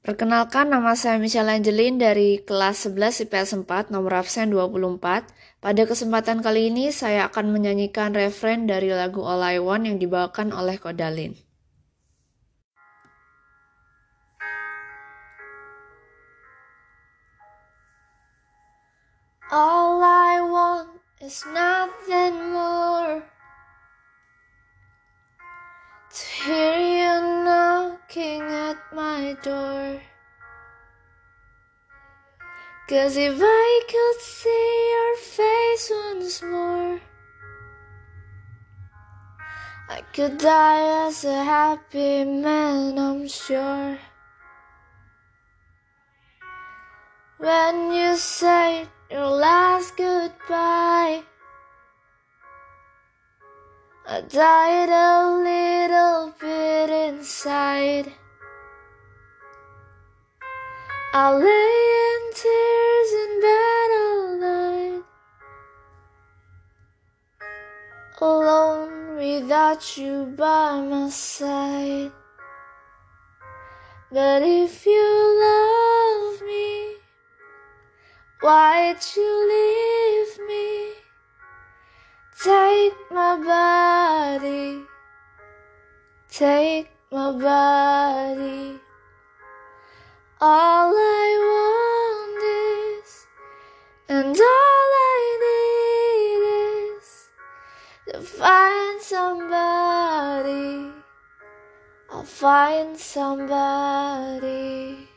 Perkenalkan, nama saya Michelle Angelin dari kelas 11 IPS 4, nomor absen 24. Pada kesempatan kali ini, saya akan menyanyikan referen dari lagu All I Want yang dibawakan oleh Kodalin. All I want is nothing more my door. Cause if I could see your face once more I could die as a happy man, I'm sure. When you say your last goodbye I died a little bit inside I lay in tears in bed all night Alone without you by my side But if you love me Why'd you leave me? Take my body, take my body. All and all I need is to find somebody. I'll find somebody.